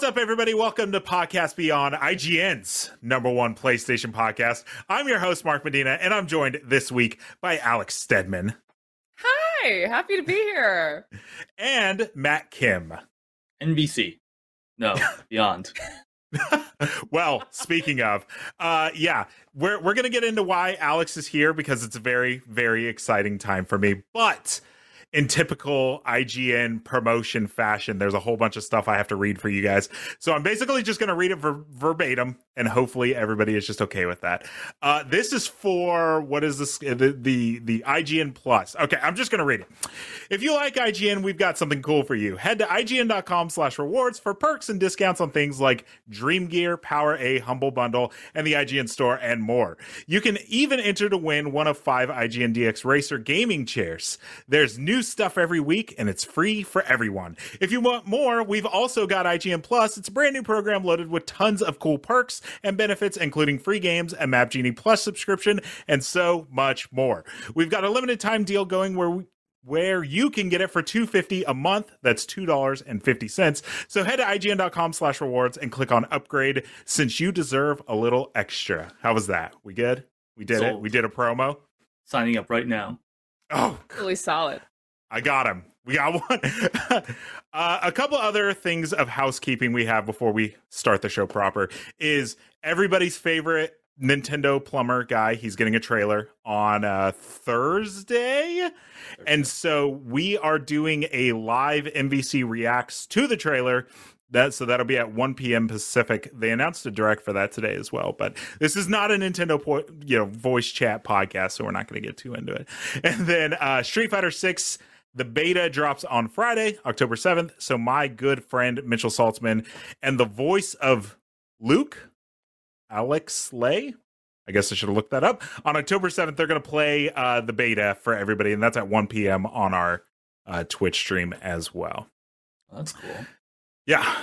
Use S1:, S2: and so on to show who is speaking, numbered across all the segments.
S1: What's up, everybody? Welcome to Podcast Beyond, IGN's number one PlayStation podcast. I'm your host, Mark Medina, and I'm joined this week by Alex Stedman.
S2: Hi, happy to be here.
S1: and Matt Kim.
S3: NVC. No, Beyond.
S1: well, speaking of, uh, yeah, we're we're gonna get into why Alex is here because it's a very very exciting time for me. But in typical IGN promotion fashion, there's a whole bunch of stuff I have to read for you guys. So I'm basically just going to read it ver- verbatim, and hopefully everybody is just okay with that. Uh, this is for what is this? The, the the IGN Plus. Okay, I'm just going to read it. If you like IGN, we've got something cool for you. Head to ign.com/slash/rewards for perks and discounts on things like Dream Gear, Power A, Humble Bundle, and the IGN Store, and more. You can even enter to win one of five IGN DX Racer gaming chairs. There's new new stuff every week and it's free for everyone. If you want more, we've also got IGN Plus. It's a brand new program loaded with tons of cool perks and benefits, including free games, a Map Genie Plus subscription, and so much more. We've got a limited time deal going where we where you can get it for 250 a month. That's $2.50 so head to ign.com slash rewards and click on upgrade since you deserve a little extra. How was that? We good? We did Sold. it we did a promo?
S3: Signing up right now.
S1: Oh
S2: really solid
S1: I got him. We got one. uh, a couple other things of housekeeping we have before we start the show proper is everybody's favorite Nintendo plumber guy. He's getting a trailer on uh, Thursday. And so we are doing a live NVC reacts to the trailer that so that'll be at 1 p.m. Pacific. They announced a direct for that today as well. But this is not a Nintendo po- you know voice chat podcast, so we're not going to get too into it. And then uh, Street Fighter Six the beta drops on Friday, October 7th. So, my good friend Mitchell Saltzman and the voice of Luke, Alex Le, I guess I should have looked that up. On October 7th, they're going to play uh, the beta for everybody, and that's at 1 p.m. on our uh, Twitch stream as well.
S3: That's cool.
S1: Yeah.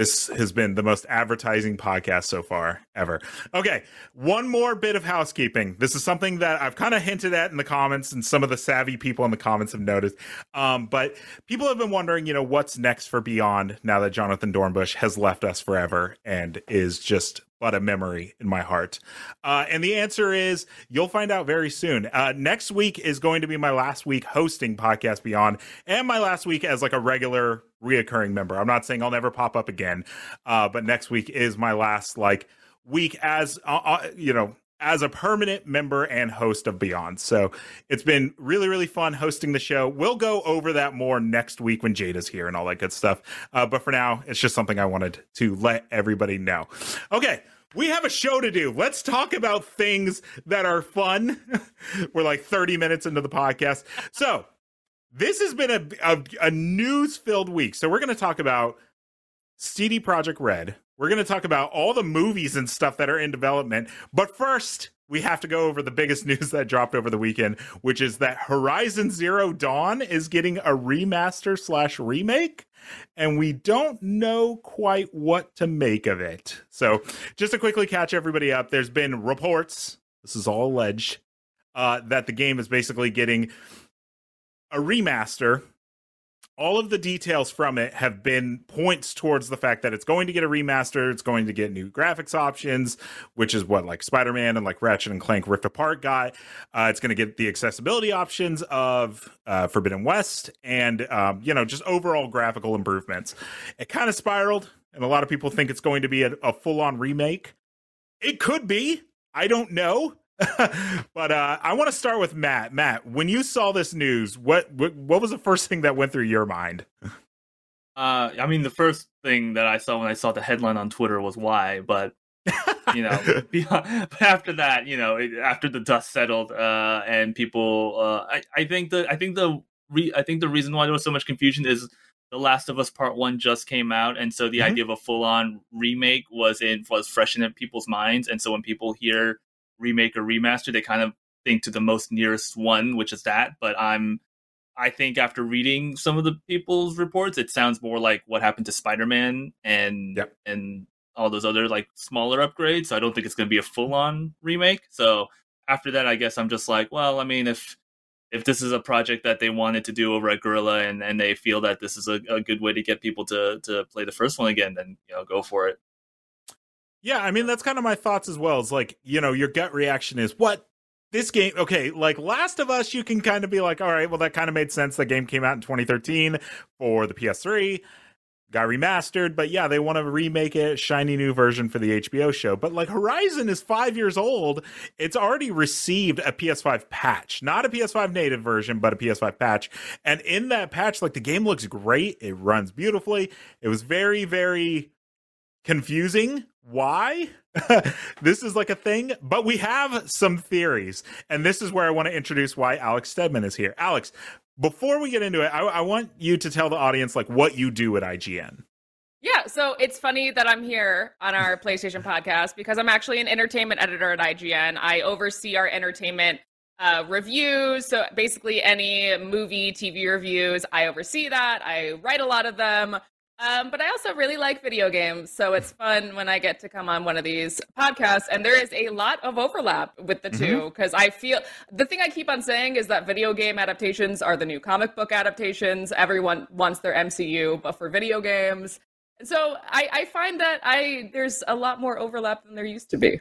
S1: This has been the most advertising podcast so far ever. Okay, one more bit of housekeeping. This is something that I've kind of hinted at in the comments, and some of the savvy people in the comments have noticed. Um, but people have been wondering, you know, what's next for Beyond now that Jonathan Dornbush has left us forever and is just but a memory in my heart? Uh, and the answer is you'll find out very soon. Uh, next week is going to be my last week hosting Podcast Beyond and my last week as like a regular reoccurring member. I'm not saying I'll never pop up again, uh, but next week is my last like week as uh, uh, you know as a permanent member and host of Beyond. So it's been really, really fun hosting the show. We'll go over that more next week when Jada's here and all that good stuff. Uh, but for now, it's just something I wanted to let everybody know. Okay. We have a show to do. Let's talk about things that are fun. We're like 30 minutes into the podcast. So, this has been a, a, a news filled week. So, we're going to talk about CD Projekt Red, we're going to talk about all the movies and stuff that are in development. But first, we have to go over the biggest news that dropped over the weekend, which is that Horizon Zero Dawn is getting a remaster slash remake, and we don't know quite what to make of it. So, just to quickly catch everybody up, there's been reports. This is all alleged uh, that the game is basically getting a remaster all of the details from it have been points towards the fact that it's going to get a remaster it's going to get new graphics options which is what like spider-man and like ratchet and clank rift apart got. Uh, it's going to get the accessibility options of uh, forbidden west and um, you know just overall graphical improvements. It kind of spiraled and a lot of people think it's going to be a, a full-on remake. It could be. I don't know but uh, I want to start with Matt. Matt, when you saw this news, what, what what was the first thing that went through your mind?
S3: Uh, I mean, the first thing that I saw when I saw the headline on Twitter was why, but you know, beyond, but after that, you know, after the dust settled, uh, and people, uh, I, I think the, I think the, re- I think the reason why there was so much confusion is the Last of Us Part One just came out, and so the mm-hmm. idea of a full on remake was in was fresh in people's minds, and so when people hear remake or remaster, they kind of think to the most nearest one, which is that. But I'm, I think after reading some of the people's reports, it sounds more like what happened to Spider Man and yep. and all those other like smaller upgrades. So I don't think it's going to be a full on remake. So after that, I guess I'm just like, well, I mean, if if this is a project that they wanted to do over at Guerrilla and, and they feel that this is a, a good way to get people to to play the first one again, then you know go for it.
S1: Yeah, I mean that's kind of my thoughts as well. It's like, you know, your gut reaction is what this game okay, like Last of Us, you can kind of be like, all right, well that kind of made sense. The game came out in 2013 for the PS3, got remastered, but yeah, they want to remake it, shiny new version for the HBO show. But like Horizon is 5 years old. It's already received a PS5 patch. Not a PS5 native version, but a PS5 patch. And in that patch, like the game looks great. It runs beautifully. It was very very confusing why this is like a thing, but we have some theories. And this is where I want to introduce why Alex Stedman is here. Alex, before we get into it, I, I want you to tell the audience like what you do at IGN.
S2: Yeah, so it's funny that I'm here on our PlayStation podcast because I'm actually an entertainment editor at IGN. I oversee our entertainment uh, reviews. So basically, any movie, TV reviews, I oversee that. I write a lot of them. Um, but I also really like video games, so it's fun when I get to come on one of these podcasts. And there is a lot of overlap with the two because I feel the thing I keep on saying is that video game adaptations are the new comic book adaptations. Everyone wants their MCU, but for video games. So I, I find that I there's a lot more overlap than there used to be.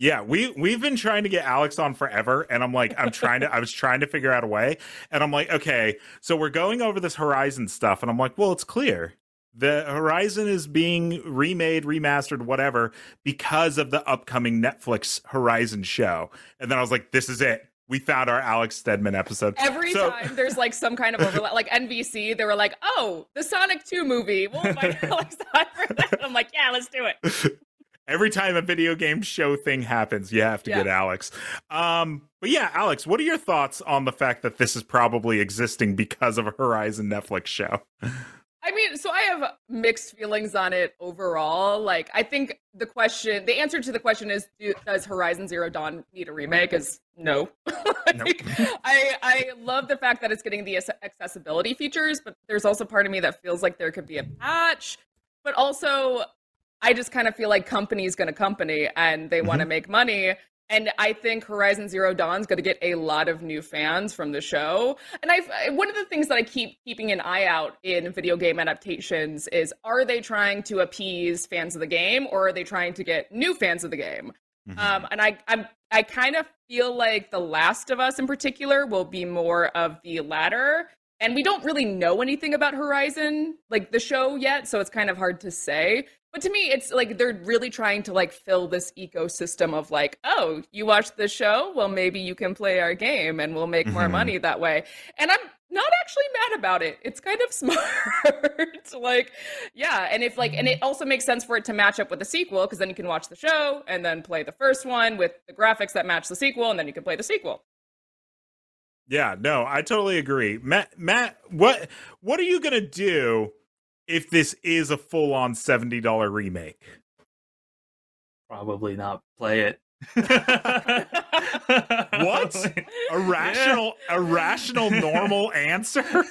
S1: Yeah, we we've been trying to get Alex on forever, and I'm like, I'm trying to, I was trying to figure out a way, and I'm like, okay, so we're going over this Horizon stuff, and I'm like, well, it's clear the Horizon is being remade, remastered, whatever, because of the upcoming Netflix Horizon show. And then I was like, this is it. We found our Alex Stedman episode.
S2: Every
S1: So-
S2: time there's like some kind of overlap, like NVC, they were like, "Oh, the Sonic Two movie, we'll invite Alex on for that." I'm like, "Yeah, let's do it."
S1: Every time a video game show thing happens, you have to
S2: Yeah.
S1: get Alex. Um, but yeah, Alex, what are your thoughts on the fact that this is probably existing because of a Horizon Netflix show?
S2: I mean, so I have mixed feelings on it overall. Like, I think the question, the answer to the question is, do, does Horizon Zero Dawn need a remake? Is no. Like, I I love the fact that it's getting the accessibility features, but there's also part of me that feels like there could be a patch. But also, I just kind of feel like company's going to company, and they want to mm-hmm. make money. And I think Horizon Zero Dawn's going to get a lot of new fans from the show. And I, one of the things that I keep keeping an eye out in video game adaptations is: are they trying to appease fans of the game, or are they trying to get new fans of the game? Um, and I, I'm, I kind of feel like The Last of Us in particular will be more of the latter. And we don't really know anything about Horizon, like the show yet, so it's kind of hard to say. But to me, it's like they're really trying to like fill this ecosystem of like, oh, you watched the show? Well, maybe you can play our game and we'll make more
S1: Mhm.
S2: money that way. And I'm not actually mad about it. It's kind of smart. like, yeah. And if like, and it also makes sense for it to match up with the sequel because then you can watch the show and then play the first one with the graphics that match the sequel, and then you can play the sequel.
S1: Yeah, no, I totally agree. Matt Matt, what what are you gonna do if this is a full on seventy dollar remake?
S3: Probably not play it.
S1: What? A rational a rational normal answer?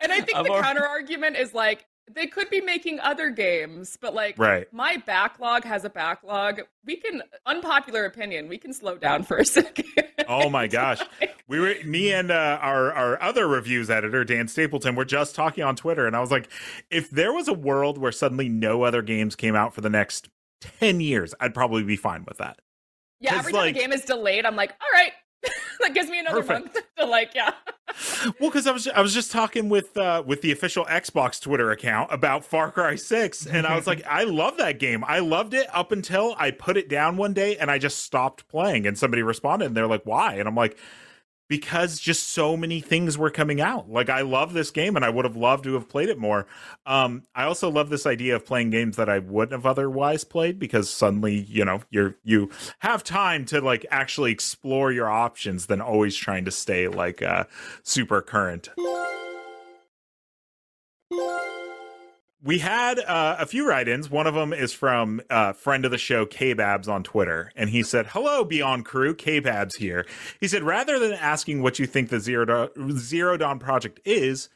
S2: And I think
S3: I've
S2: the
S3: al-
S2: counter argument is like they could be making other games, but like
S1: right.
S2: my backlog has a backlog. We can unpopular opinion. We can slow down for a second.
S1: Oh my gosh. We were me and uh, our our other reviews editor Dan Stapleton were just talking on Twitter, and I was like, if there was a world where suddenly no other games came out for the next ten years, I'd probably be fine with that.
S2: Yeah, every time
S1: like-
S2: the game is delayed, I'm like, all right, that gives me another
S1: Perfect.
S2: month to like, yeah.
S1: Well, because I was I was just talking with uh, with the official Xbox Twitter account about Far Cry Six, and I was like, I love that game. I loved it up until I put it down one day and I just stopped playing. And somebody responded, and they're like, "Why?" And I'm like, because just so many things were coming out. Like I love this game and I would have loved to have played it more. Um I also love this idea of playing games that I wouldn't have otherwise played because suddenly, you know, you're you have time to like actually explore your options than always trying to stay like uh super current. We had uh, a few write-ins. One of them is from uh, friend of the show, K-Babs on Twitter, and he said, "Hello, Beyond Crew, K-Babs here." He said, "Rather than asking what you think the Zero Dawn, Zero Dawn project is,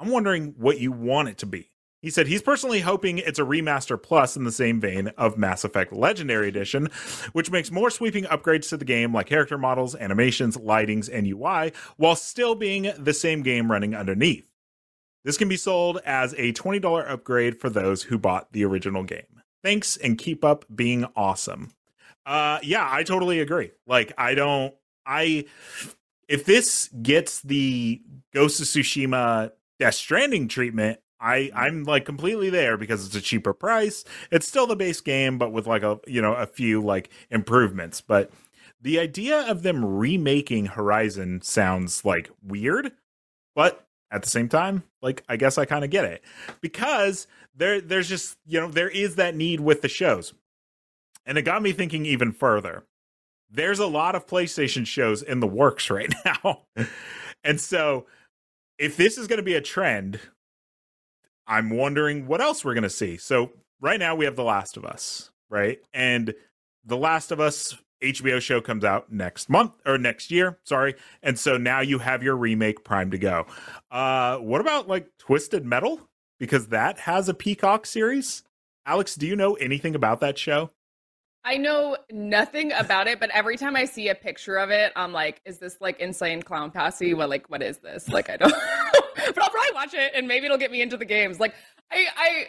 S1: I'm wondering what you want it to be. He said he's personally hoping it's a remaster plus in the same vein of Mass Effect Legendary Edition, which makes more sweeping upgrades to the game like character models, animations, lightings, and UI, while still being the same game running underneath. This can be sold as a $20 upgrade for those who bought the original game. Thanks and keep up being awesome. Uh yeah, I totally agree. Like I don't I if this gets the Ghost of Tsushima Death Stranding treatment, I I'm like completely there because it's a cheaper price. It's still the base game, but with like a you know a few like improvements. But the idea of them remaking Horizon sounds like weird, but at the same time, like I guess I kind of get it because there there's just you know there is that need with the shows, and it got me thinking even further. There's a lot of PlayStation shows in the works right now, and so if this is going to be a trend I'm wondering what else we're going to see. So, right now we have The Last of Us, right? And The Last of Us HBO show comes out next month or next year, sorry. And so now you have your remake prime to go. Uh what about like Twisted Metal because that has a Peacock series? Alex, do you know anything about that show?
S2: I know nothing about it, but every time I see a picture of it, I'm like, is this like insane clown posse? What like what is this? Like I don't but I'll probably watch it and maybe it'll get me into the games. Like I I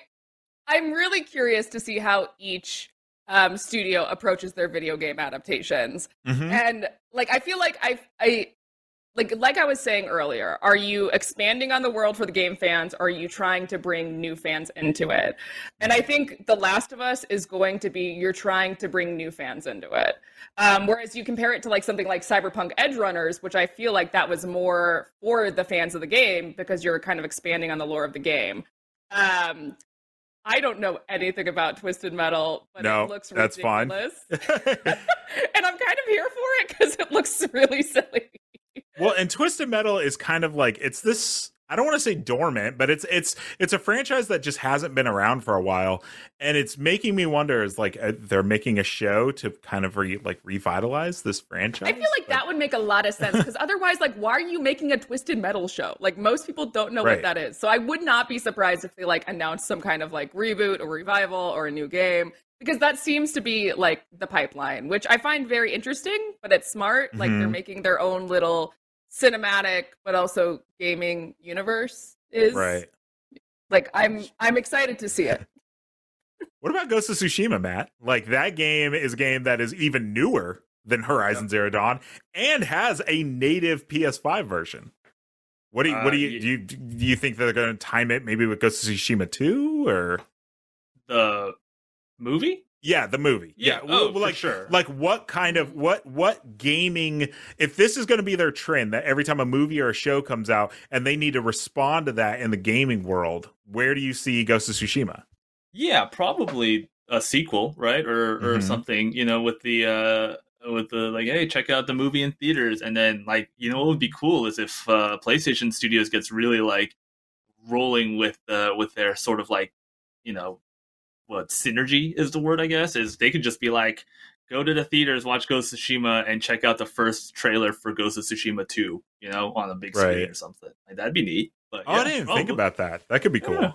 S2: I'm really curious to see how each um studio approaches their video game adaptations. Mm-hmm. And like I feel like I I like like I was saying earlier, are you expanding on the world for the game fans? Or are you trying to bring new fans into it? And I think The Last of Us is going to be you're trying to bring new fans into it. Um, whereas you compare it to like something like Cyberpunk Edge Runners, which I feel like that was more for the fans of the game because you're kind of expanding on the lore of the game. Um, I don't know anything about Twisted Metal, but
S1: no,
S2: it looks
S1: that's
S2: ridiculous. fine. and I'm kind of here for it because it looks really silly.
S1: Well, and Twisted Metal is kind of like it's this I don't want to say dormant, but it's it's it's a franchise that just hasn't been around for a while, and it's making me wonder is like uh, they're making a show to kind of re, like revitalize this franchise.
S2: I feel like that would make a lot of sense because otherwise, like, why are you making a Twisted Metal show? Like most people don't know right. what that is, so I would not be surprised if they like announce some kind of like reboot or revival or a new game because that seems to be like the pipeline, which I find very interesting. But it's smart, like mm-hmm. they're making their own little cinematic but also gaming universe is
S1: right.
S2: like i'm i'm excited to see it.
S1: What about ghost of tsushima matt? Like that game is a game that is even newer than horizon zero dawn and has a native ps5 version. What do you what do you uh, do you do you think they're going to time it maybe with ghost of tsushima 2 or?
S3: The movie
S1: yeah, the movie. Yeah,
S3: yeah. Oh,
S1: like
S3: sure.
S1: Like what kind of what what gaming? If this is going to be their trend, that every time a movie or a show comes out and they need to respond to that in the gaming world, where do you see Ghost of Tsushima?
S3: Yeah, probably a sequel, right, or or mm-hmm. something. You know, with the uh with the like, hey, check out the movie in theaters, and then like, you know, what would be cool is if uh PlayStation Studios gets really like rolling with uh with their sort of like you know what synergy is the word I guess is they could just be like go to the theaters, watch Ghost of Tsushima, and check out the first trailer for Ghost of Tsushima 2, you know, on a big screen right. or something. Like, that'd be neat. But,
S1: oh,
S3: yeah.
S1: I didn't oh, think about that. That could be cool. Yeah.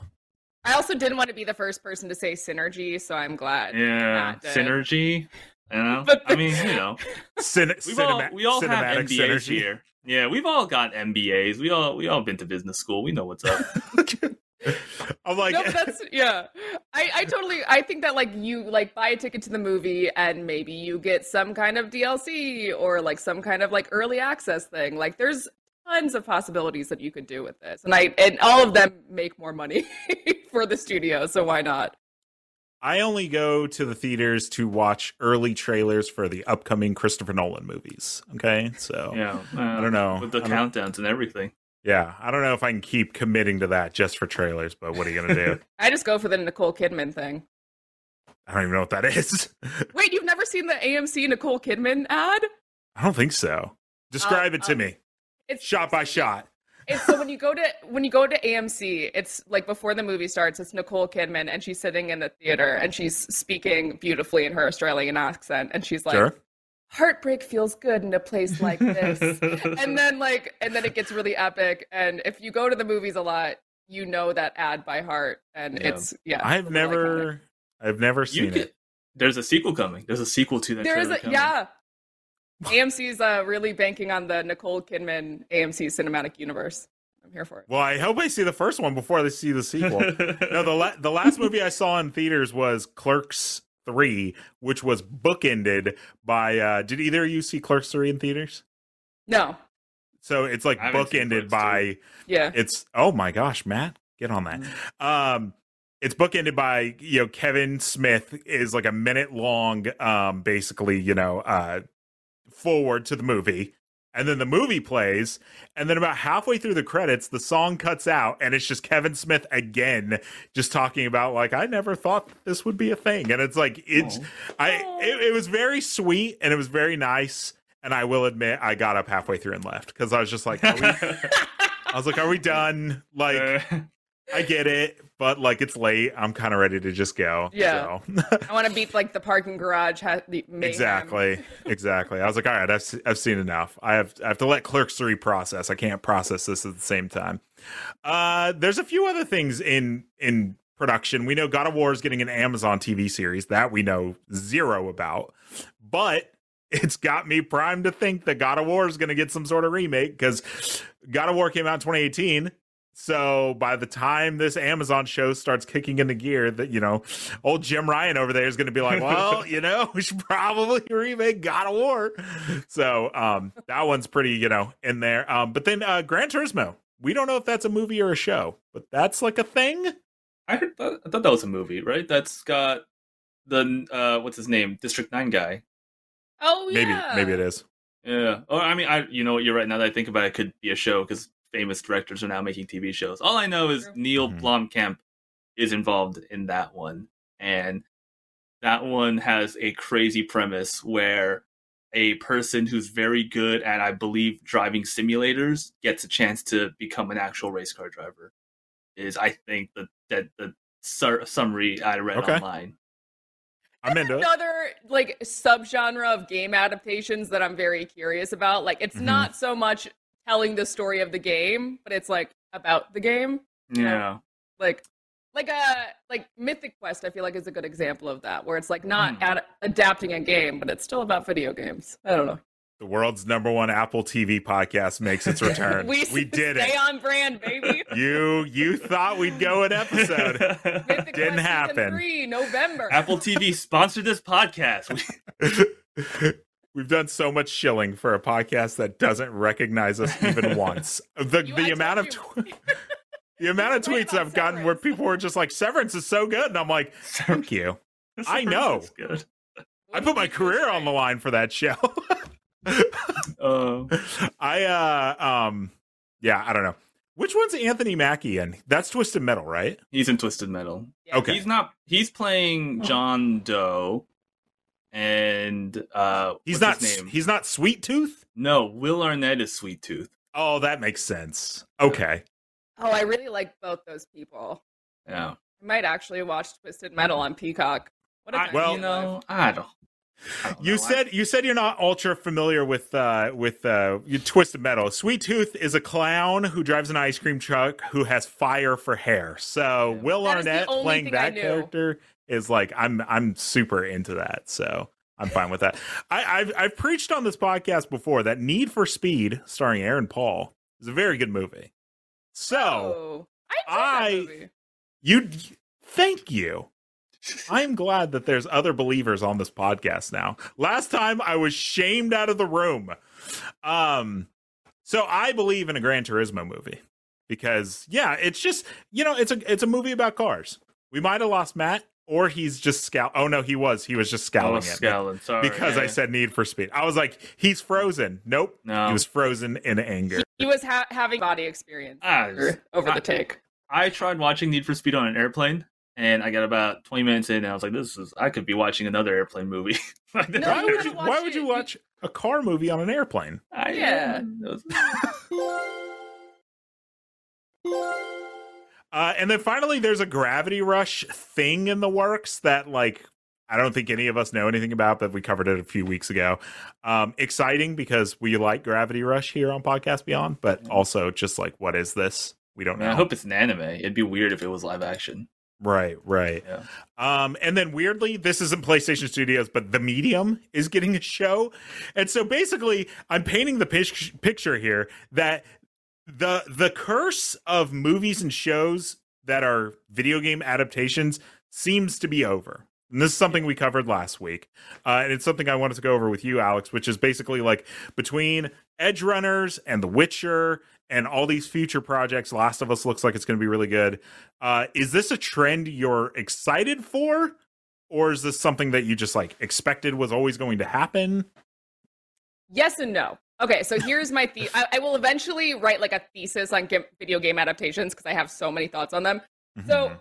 S2: I also didn't want to be the first person to say synergy, so I'm glad.
S3: Yeah, synergy. You know, but the, I mean, you know,
S1: Cin-
S3: we've
S1: cinema-
S3: all we all have MBAs
S1: synergy.
S3: here. Yeah, we've all got MBAs. We all we all been to business school. We know what's up.
S1: I'm like,
S2: no, that's yeah. I I totally I think that like you like buy a ticket to the movie and maybe you get some kind of DLC or like some kind of like early access thing. Like there's tons of possibilities that you could do with this, and I and all of them make more money for the studio. So why not?
S1: I only go to the theaters to watch early trailers for the upcoming Christopher Nolan movies. Okay, so
S3: yeah, uh,
S1: I don't know
S3: with the countdowns and everything.
S1: Yeah, I don't know if I can keep committing to that just for trailers, but what are you gonna do?
S2: I just go for the Nicole Kidman thing.
S1: I don't even know what that is.
S2: Wait, you've never seen the AMC Nicole Kidman ad?
S1: I don't think so. Describe it to um, me. It's shot by shot.
S2: It's so when you go to when you go to AMC, it's like before the movie starts. It's Nicole Kidman, and she's sitting in the theater, and she's speaking beautifully in her Australian accent, and she's like, sure heartbreak feels good in a place like this and then like and then it gets really epic and if you go to the movies a lot you know that ad by heart, and
S3: Yeah.
S2: it's yeah.
S1: I've
S2: a little iconic.
S1: never, I've never seen
S3: could,
S1: it.
S3: there's a sequel coming. There's a sequel to that.
S2: There is a
S3: coming.
S2: yeah. AMC's uh, really banking on the Nicole Kidman AMC cinematic universe. I'm here for it.
S1: Well, I hope I see the first one before I see the sequel. no, the la- the last movie I saw in theaters was Clerks Three, which was bookended by. uh Did either of you see Clerks Three in theaters?
S2: No,
S1: So it's like
S3: I haven't seen
S1: bookended
S3: Clerks
S1: by.
S2: yeah,
S1: It's oh my gosh, Matt, get on that.
S3: Mm.
S1: Um, it's bookended by you know Kevin Smith is like a minute long, um, basically you know, uh, forward to the movie, and then the movie plays, and then about halfway through the credits, the song cuts out, and it's just Kevin Smith again, just talking about like I never thought this would be a thing, and it's like it's
S3: Aw.
S1: I it, it was very sweet and it was very nice. And I will admit, I got up halfway through and left because I was just like, are we, I was like, "Are we done?" Like,
S3: Uh,
S1: I get it, but like it's late. I'm kind of ready to just go.
S2: Yeah.
S1: So.
S2: I want to beat like the parking garage. Ha- the mayhem.
S1: exactly. Exactly. I was like, all right, I've I've seen enough. I have I have to let Clerks three process. I can't process this at the same time. Uh, there's a few other things in in production. We know God of War is getting an Amazon TV series that we know zero about, but it's got me primed to think that God of War is going to get some sort of remake because God of War came out in 2018. So by the time this Amazon show starts kicking into gear, that you know, old Jim Ryan over there is going to be like, well, you know, we should probably remake God of War. So um, that one's pretty, you know, in there. Um, but then uh, Gran Turismo, we don't know if that's a movie or a show, but that's like a thing.
S3: I heard that, I thought that was a movie, right? That's got the uh what's his name? District 9 guy.
S2: Oh
S1: Maybe,
S2: yeah.
S1: maybe maybe it is.
S3: Yeah. Or I mean, I you know what? You're right. Now that I think about it, it could be a show because famous directors are now making TV shows. All I know is
S2: True.
S3: Neil
S1: Mhm.
S3: Blomkamp is involved in that one, and that one has a crazy premise where a person who's very good at, I believe, driving simulators gets a chance to become an actual race car driver. Is I think the that the sur- summary I read
S1: Okay.
S3: online.
S1: I'm into it.
S2: another like subgenre of game adaptations that I'm very curious about. Like it's
S1: Mhm.
S2: not so much telling the story of the game, but it's like about the game. Yeah.
S3: Yeah.
S2: Like like a like Mythic Quest, I feel like is a good example of that, where it's like not
S3: Hmm.
S2: ad- adapting a game, but it's still about video games. I don't know.
S1: The world's number one Apple TV podcast makes its return. we, did
S2: stay
S1: it.
S2: Stay on brand, baby.
S1: You you thought we'd go an episode.
S2: Mythic
S1: Didn't
S2: Quest
S1: happen.
S2: Three, November.
S3: Apple TV sponsored this podcast. We-
S1: We've done so much shilling for a podcast that doesn't recognize us even once. The
S2: You-
S1: the amount of tw- the amount of
S2: Right
S1: tweets I've gotten where people were just like Severance is so good and I'm like, thank you. I know.
S3: Good.
S1: I put my career on the line for that show.
S3: Uh,
S1: I uh um yeah, I don't know. Which one's Anthony Mackie in? That's Twisted Metal, right?
S3: he's in Twisted Metal.
S2: Yeah.
S1: Okay.
S3: He's not. He's playing John Doe, and uh,
S1: He's not
S3: His name?
S1: he's not Sweet Tooth?
S3: no. Will Arnett is Sweet Tooth.
S1: Oh, that makes sense. Okay.
S2: Oh, I really like both those people.
S3: Yeah.
S2: I might actually watch Twisted Metal on Peacock. What a
S1: I-
S2: time
S1: well-
S3: you know, I don't. I don't
S1: You
S3: know.
S1: said you said you're not ultra familiar with uh with uh you Twisted Metal. Sweet Tooth is a clown who drives an ice cream truck who has fire for hair. So
S3: Yeah.
S1: Will
S2: That is the
S1: Arnett playing that character is like I'm I'm super into that. So I'm fine with that. I, I've I've preached on this podcast before that Need for Speed, starring Aaron Paul, is a very good movie. So
S2: Oh, I
S1: I- you thank you. I'm glad that there's other believers on this podcast now. Last time I was shamed out of the room. Um so I believe in a Gran Turismo movie because yeah, it's just, you know, it's a it's a movie about cars. We might have lost Matt or he's just scout Oh no, he was. He was just scowling
S3: was scowling. Sorry.
S1: because I said Need for Speed. I was like, he's frozen. Nope.
S3: no.
S1: He was frozen in anger.
S2: He was ha- having body experience
S3: Ah,
S2: over, over
S3: I-
S2: the take.
S3: I tried watching Need for Speed on an airplane, and I got about 20 minutes in, and I was like, "This is I could be watching another airplane movie." I didn't
S2: No,
S1: why would you
S2: watch
S1: why would you
S2: You-
S1: watch a car movie on an airplane?
S3: I,
S2: Yeah.
S3: it was-
S1: Uh, and then finally, there's a Gravity Rush thing in the works that, like, I don't think any of us know anything about, but we covered it a few weeks ago. Um, exciting because we like Gravity Rush here on Podcast Beyond, but also just like, what is this? We don't
S3: I, mean,
S1: know.
S3: I hope it's an anime. It'd be weird if it was live action.
S1: Right, right.
S3: Yeah.
S1: Um, and then weirdly, this isn't PlayStation Studios, but The Medium is getting a show. And so basically, I'm painting the pic- picture here that the the curse of movies and shows that are video game adaptations seems to be over. And this is something we covered last week. Uh, and it's something I wanted to go over with you, Alex, which is basically like between Edge Runners and The Witcher and all these future projects, Last of Us looks like it's going to be really good. Uh, is this a trend you're excited for? Or is this something that you just like expected was always going to happen?
S2: Yes and no. Okay, so here's my the- I, I will eventually write like a thesis on ga- video game adaptations because I have so many thoughts on them. Mm-hmm, so mm-hmm.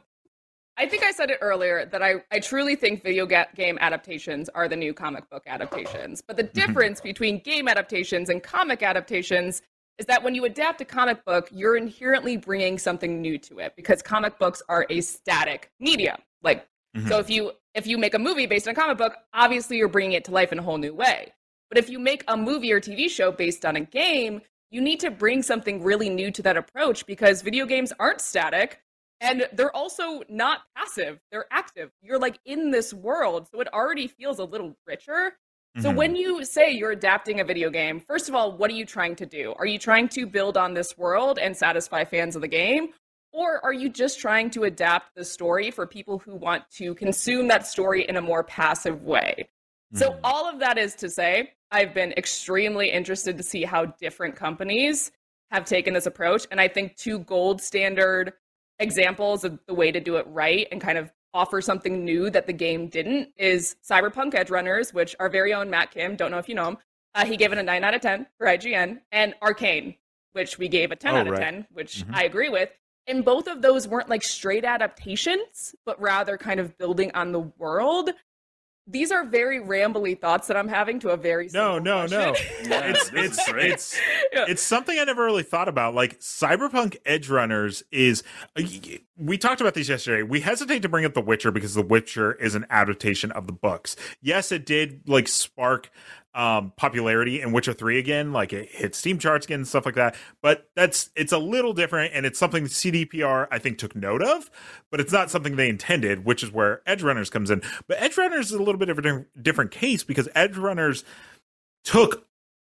S2: I think I said it earlier that I, I truly think video ga- game adaptations are the new comic book adaptations. But the mm-hmm. difference between game adaptations and comic adaptations is that when you adapt a comic book, you're inherently bringing something new to it because comic books are a static medium. Like
S1: Mhm.
S2: so if you if you make a movie based on a comic book, obviously you're bringing it to life in a whole new way. But if you make a movie or TV show based on a game, you need to bring something really new to that approach because video games aren't static and they're also not passive. They're active. You're like in this world, so it already feels a little richer. So
S1: Mhm.
S2: when you say you're adapting a video game, first of all, what are you trying to do? Are you trying to build on this world and satisfy fans of the game? Or are you just trying to adapt the story for people who want to consume that story in a more passive way? So,
S1: Mhm.
S2: all of that is to say, I've been extremely interested to see how different companies have taken this approach. And I think two gold standard examples of the way to do it right and kind of offer something new that the game didn't is Cyberpunk Edge Runners, which our very own Matt Kim, don't know if you know him, uh, he gave it a 9 out of 10 for IGN, and Arcane, which we gave a 10
S1: Oh,
S2: out of
S1: right.
S2: 10, which
S1: Mhm.
S2: I agree with. And both of those weren't like straight adaptations, but rather kind of building on the world. These are very rambly thoughts that I'm having to a very
S1: No,
S2: simple
S1: no, no.
S3: Yeah,
S1: it's it's it's
S2: Yeah.
S1: it's something I never really thought about. Like Cyberpunk Edge Runners is. uh, We talked about these yesterday. We hesitate to bring up The Witcher because The Witcher is an adaptation of the books. Yes, it did like spark um popularity in Witcher 3 again, like it hit Steam charts again and stuff like that. But that's it's a little different and it's something CDPR I think took note of, but it's not something they intended, which is where Edge Runners comes in. But Edge Runners is a little bit of a different- different case because Edge Runners took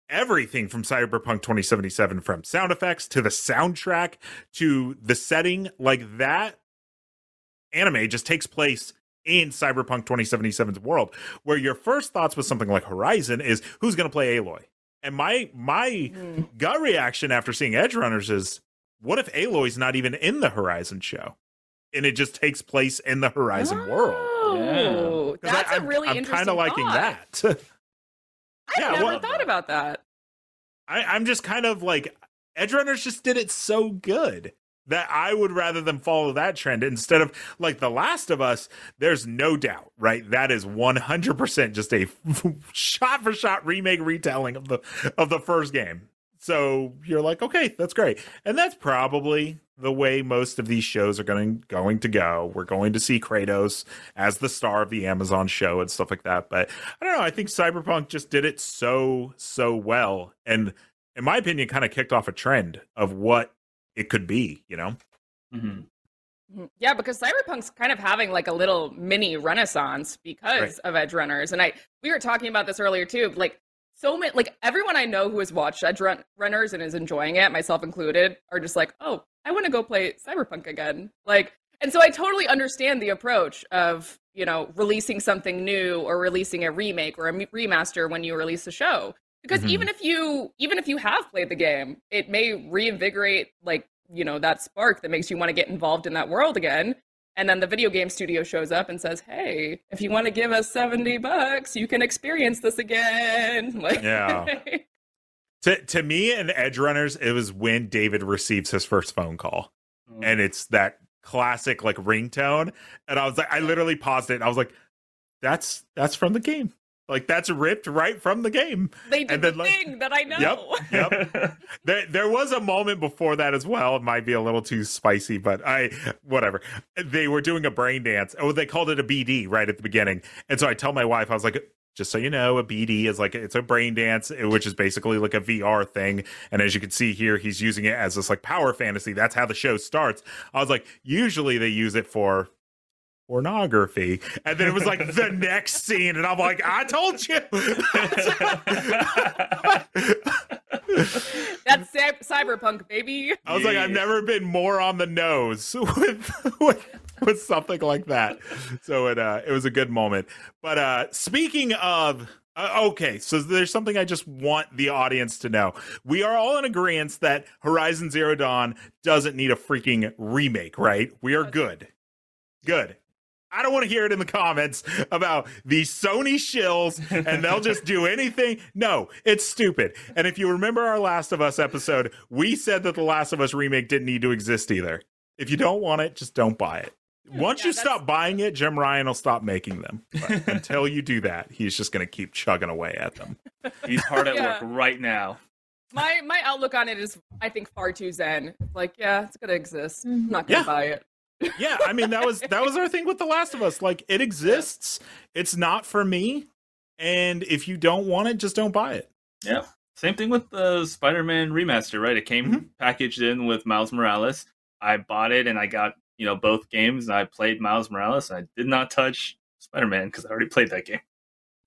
S1: everything from Cyberpunk 2077 from sound effects to the soundtrack to the setting like that anime just takes place in Cyberpunk 2077's world where your first thoughts with something like Horizon is who's going to play Aloy? And my my
S2: Mm.
S1: gut reaction after seeing Edge Runners is what if Aloy's not even in the Horizon show? And it just takes place in the Horizon world.
S2: Oh,
S1: 'Cause
S2: that's
S1: I,
S2: a really
S1: I'm,
S2: interesting
S1: kind of liking that.
S2: I've
S1: Yeah,
S2: never
S1: well-
S2: thought about that.
S1: I, I'm just kind of like Edge Runners just did it so good that I would rather them follow that trend instead of like The Last of Us. There's no doubt, right? That is 100% just a shot for shot remake retelling of the of the first game. So you're like, okay, that's great, and that's probably the way most of these shows are going going to go. We're going to see Kratos as the star of the Amazon show and stuff like that. But I don't know. I think Cyberpunk just did it so so well, and in my opinion, kind of kicked off a trend of what it could be. You know?
S3: hmm
S2: Mhm. Yeah, because Cyberpunk's kind of having like a little mini renaissance because
S1: Right.
S2: of Edge Runners, and I we were talking about this earlier too. Like so many, like everyone I know who has watched Edge Run- Runners and is enjoying it, myself included, are just like, oh, I want to go play Cyberpunk again. Like, and so I totally understand the approach of you know releasing something new or releasing a remake or a remaster when you release a show. Because
S1: Mhm.
S2: even if you even if you have played the game, it may reinvigorate like you know that spark that makes you want to get involved in that world again. And then the video game studio shows up and says hey if you want to give us 70 bucks you can experience this again. Like
S1: Yeah. To to me and Edge Runners, it was when David receives his first phone call,
S3: Mm-hmm.
S1: and it's that classic like ringtone, and I was like, I literally paused it, and I was like, that's that's from the game, like that's ripped right from the game.
S2: they did
S1: And
S2: the
S1: like-
S2: thing that i know
S1: Yep. Yep. There, there was a moment before that as well. It might be a little too spicy, but I, whatever. They were doing a brain dance. Oh, they called it a BD right at the beginning. And so I tell my wife, I was like, just so you know, a BD is like it's a brain dance, which is basically like a VR thing. And as you can see here, he's using it as this like power fantasy. That's how the show starts. I was like, usually they use it for pornography. And then it was like the next scene, and I'm like, I told you.
S2: That's cyberpunk, baby.
S1: I was like, I've never been more on the nose with with, with something like that. So it uh, it was a good moment. But uh, speaking of. Uh, okay, so there's something I just want the audience to know. We are all in agreement that Horizon Zero Dawn doesn't need a freaking remake, right? We are good. Good. I don't want to hear it in the comments about these Sony shills and they'll just do anything. No, it's stupid. And if you remember our Last of Us episode, we said that the Last of Us remake didn't need to exist either. If you don't want it, just don't buy it. Oh, Once yeah, you stop buying it, Jim Ryan will stop making them. But until you do that, he's just going to keep chugging away at them.
S3: He's hard at yeah. work right now.
S2: My my outlook on it is, I think, far too zen. Like, yeah, it's going to exist. I'm not going to yeah. buy it
S1: yeah, I mean that was that was our thing with The Last of Us. Like it exists. It's not for me. And if you don't want it, just don't buy it.
S3: Yeah. Same thing with the Spider-Man remaster, right? It came mm-hmm. packaged in with Miles Morales. I bought it and I got, you know, both games and I played Miles Morales and I did not touch Spider-Man because I already played that game.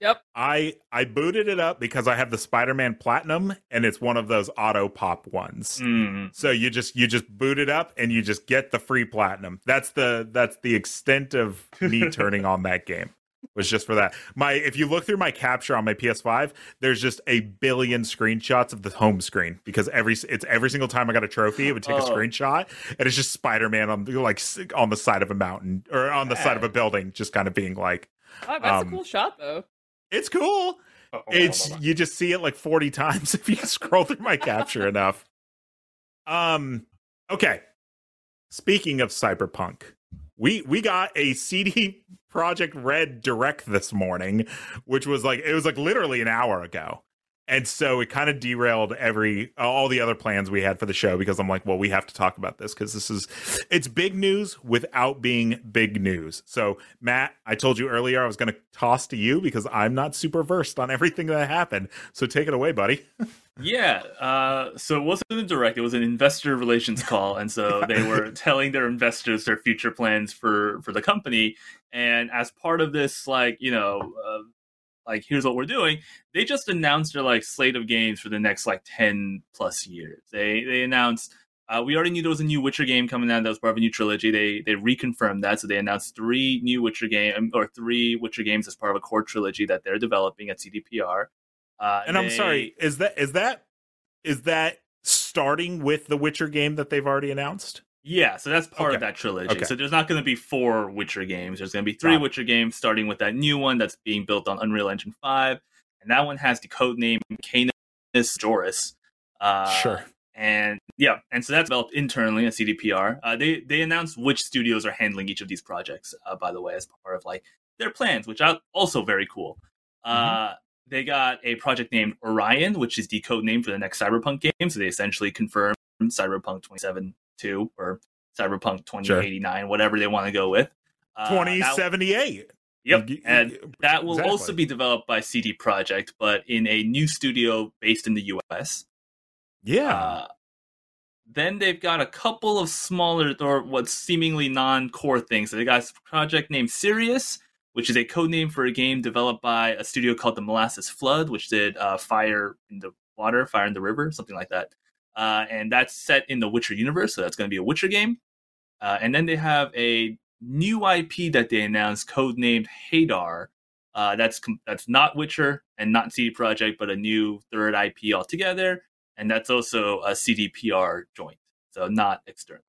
S2: Yep.
S1: I I booted it up because I have the Spider-Man Platinum and it's one of those auto pop ones.
S3: Mm.
S1: So you just you just boot it up and you just get the free platinum. That's the that's the extent of me turning on that game. Was just for that. My if you look through my capture on my PS5, there's just a billion screenshots of the home screen because every it's every single time I got a trophy, it would take oh. a screenshot and it's just Spider-Man on like on the side of a mountain or on the side of a building just kind of being like
S2: Oh, that's um, a cool shot though.
S1: It's cool. Uh-oh, it's you just see it like 40 times if you scroll through my capture enough. Um okay. Speaking of cyberpunk, we we got a CD Projekt Red direct this morning, which was like it was like literally an hour ago and so it kind of derailed every all the other plans we had for the show because I'm like, well, we have to talk about this because this is it's big news without being big news. So Matt, I told you earlier I was going to toss to you because I'm not super versed on everything that happened. So take it away, buddy.
S3: yeah. Uh, so it wasn't a direct; it was an investor relations call, and so they were telling their investors their future plans for for the company. And as part of this, like you know, uh, like here's what we're doing they just announced their like slate of games for the next like 10 plus years they they announced uh, we already knew there was a new Witcher game coming out that was part of a new trilogy. They they reconfirmed that, so they announced three new Witcher game or three Witcher games as part of a core trilogy that they're developing at CDPR.
S1: Uh, and they, I'm sorry, is that is that is that starting with the Witcher game that they've already announced?
S3: Yeah, so that's part okay. of that trilogy. Okay. So there's not going to be four Witcher games. There's going to be three Witcher games, starting with that new one that's being built on Unreal Engine 5. And that one has the code name Canis Majoris.
S1: Uh, sure.
S3: And yeah, and so that's developed internally at CDPR. Uh, they they announced which studios are handling each of these projects. Uh, by the way, as part of like their plans, which are also very cool. Uh, mm-hmm. They got a project named Orion, which is the code name for the next Cyberpunk game. So they essentially confirmed Cyberpunk 27 two or Cyberpunk 2089, sure. whatever they want to go with.
S1: Uh, 2078.
S3: Yep, and that will exactly. also be developed by CD Projekt, but in a new studio based in the U.S.
S1: Yeah. Uh,
S3: then they've got a couple of smaller or what seemingly non-core things. So they got a project named Sirius, which is a code name for a game developed by a studio called the Molasses Flood, which did uh, Fire in the Water, Fire in the River, something like that uh, and that's set in the Witcher universe. So that's going to be a Witcher game. Uh, and then they have a new IP that they announced, codenamed Hadar. Uh, that's that's not Witcher and not CD Projekt, but a new third IP altogether, and that's also a CDPR joint, so not external.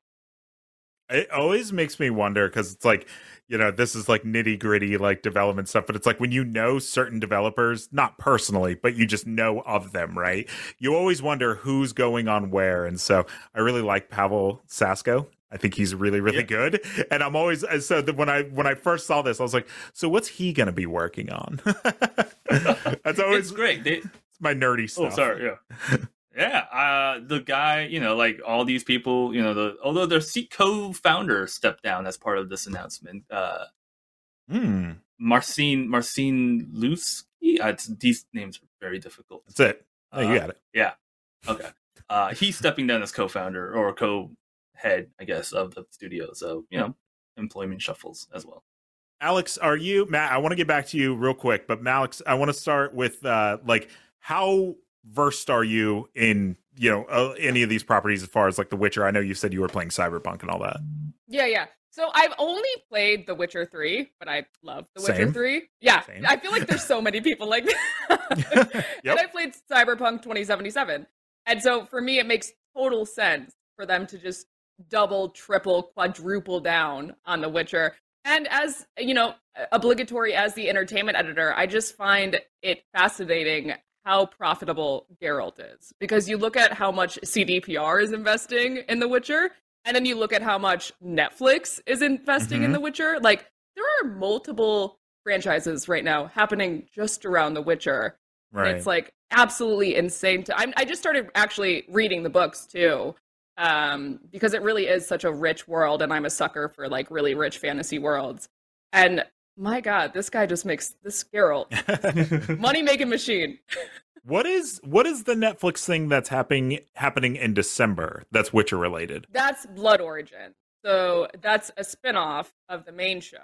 S1: It always makes me wonder because it's like you know, this is like nitty gritty like development stuff, but it's like when you know certain developers, not personally, but you just know of them, right? You always wonder who's going on where. And so I really like Pavel Sasko. I think he's really, really yeah. good. And I'm always so that when I when I first saw this, I was like, so what's he gonna be working on? That's always
S3: it's great. They,
S1: it's my nerdy oh, stuff.
S3: Oh, sorry, yeah. Yeah, uh, the guy, you know, like all these people, you know, the although their co-founder stepped down as part of this announcement. Uh,
S1: Hmm.
S3: Marcin Marcin Lusky. Uh, these names are very difficult.
S1: That's it. Oh, you
S3: Uh,
S1: got it.
S3: Yeah. Okay. Uh, he's stepping down as co-founder or co-head, I guess, of the studio. So you know, employment shuffles as well.
S1: Alex, are you Matt? I want to get back to you real quick, but Alex, I want to start with uh, like how versed are you in you know uh, any of these properties as far as like The Witcher? I know you said you were playing Cyberpunk and all that.
S2: Yeah, yeah. So I've only played The Witcher 3, but I love The Witcher
S1: Same.
S2: 3. Yeah.
S1: Same.
S2: I feel like there's so many people like that.
S1: Yep.
S2: And I played Cyberpunk 2077. And so for me, it makes total sense for them to just double, triple, quadruple down on The Witcher. And as, you know, obligatory as the entertainment editor, I just find it fascinating how profitable Geralt is. Because you look at how much CDPR is investing in The Witcher, and then you look at how much Netflix is investing in
S1: Mhm.
S2: The Witcher. Like, there are multiple franchises right now happening just around The Witcher.
S1: Right.
S2: It's like absolutely insane. To I'm, I just started actually reading the books too, um, because it really is such a rich world, and I'm a sucker for like really rich fantasy worlds. And my God, this guy just makes this Geralt money making machine.
S1: what is what is the Netflix thing that's happening happening in December that's Witcher related?
S2: That's Blood Origin. So that's a spin-off of the main show.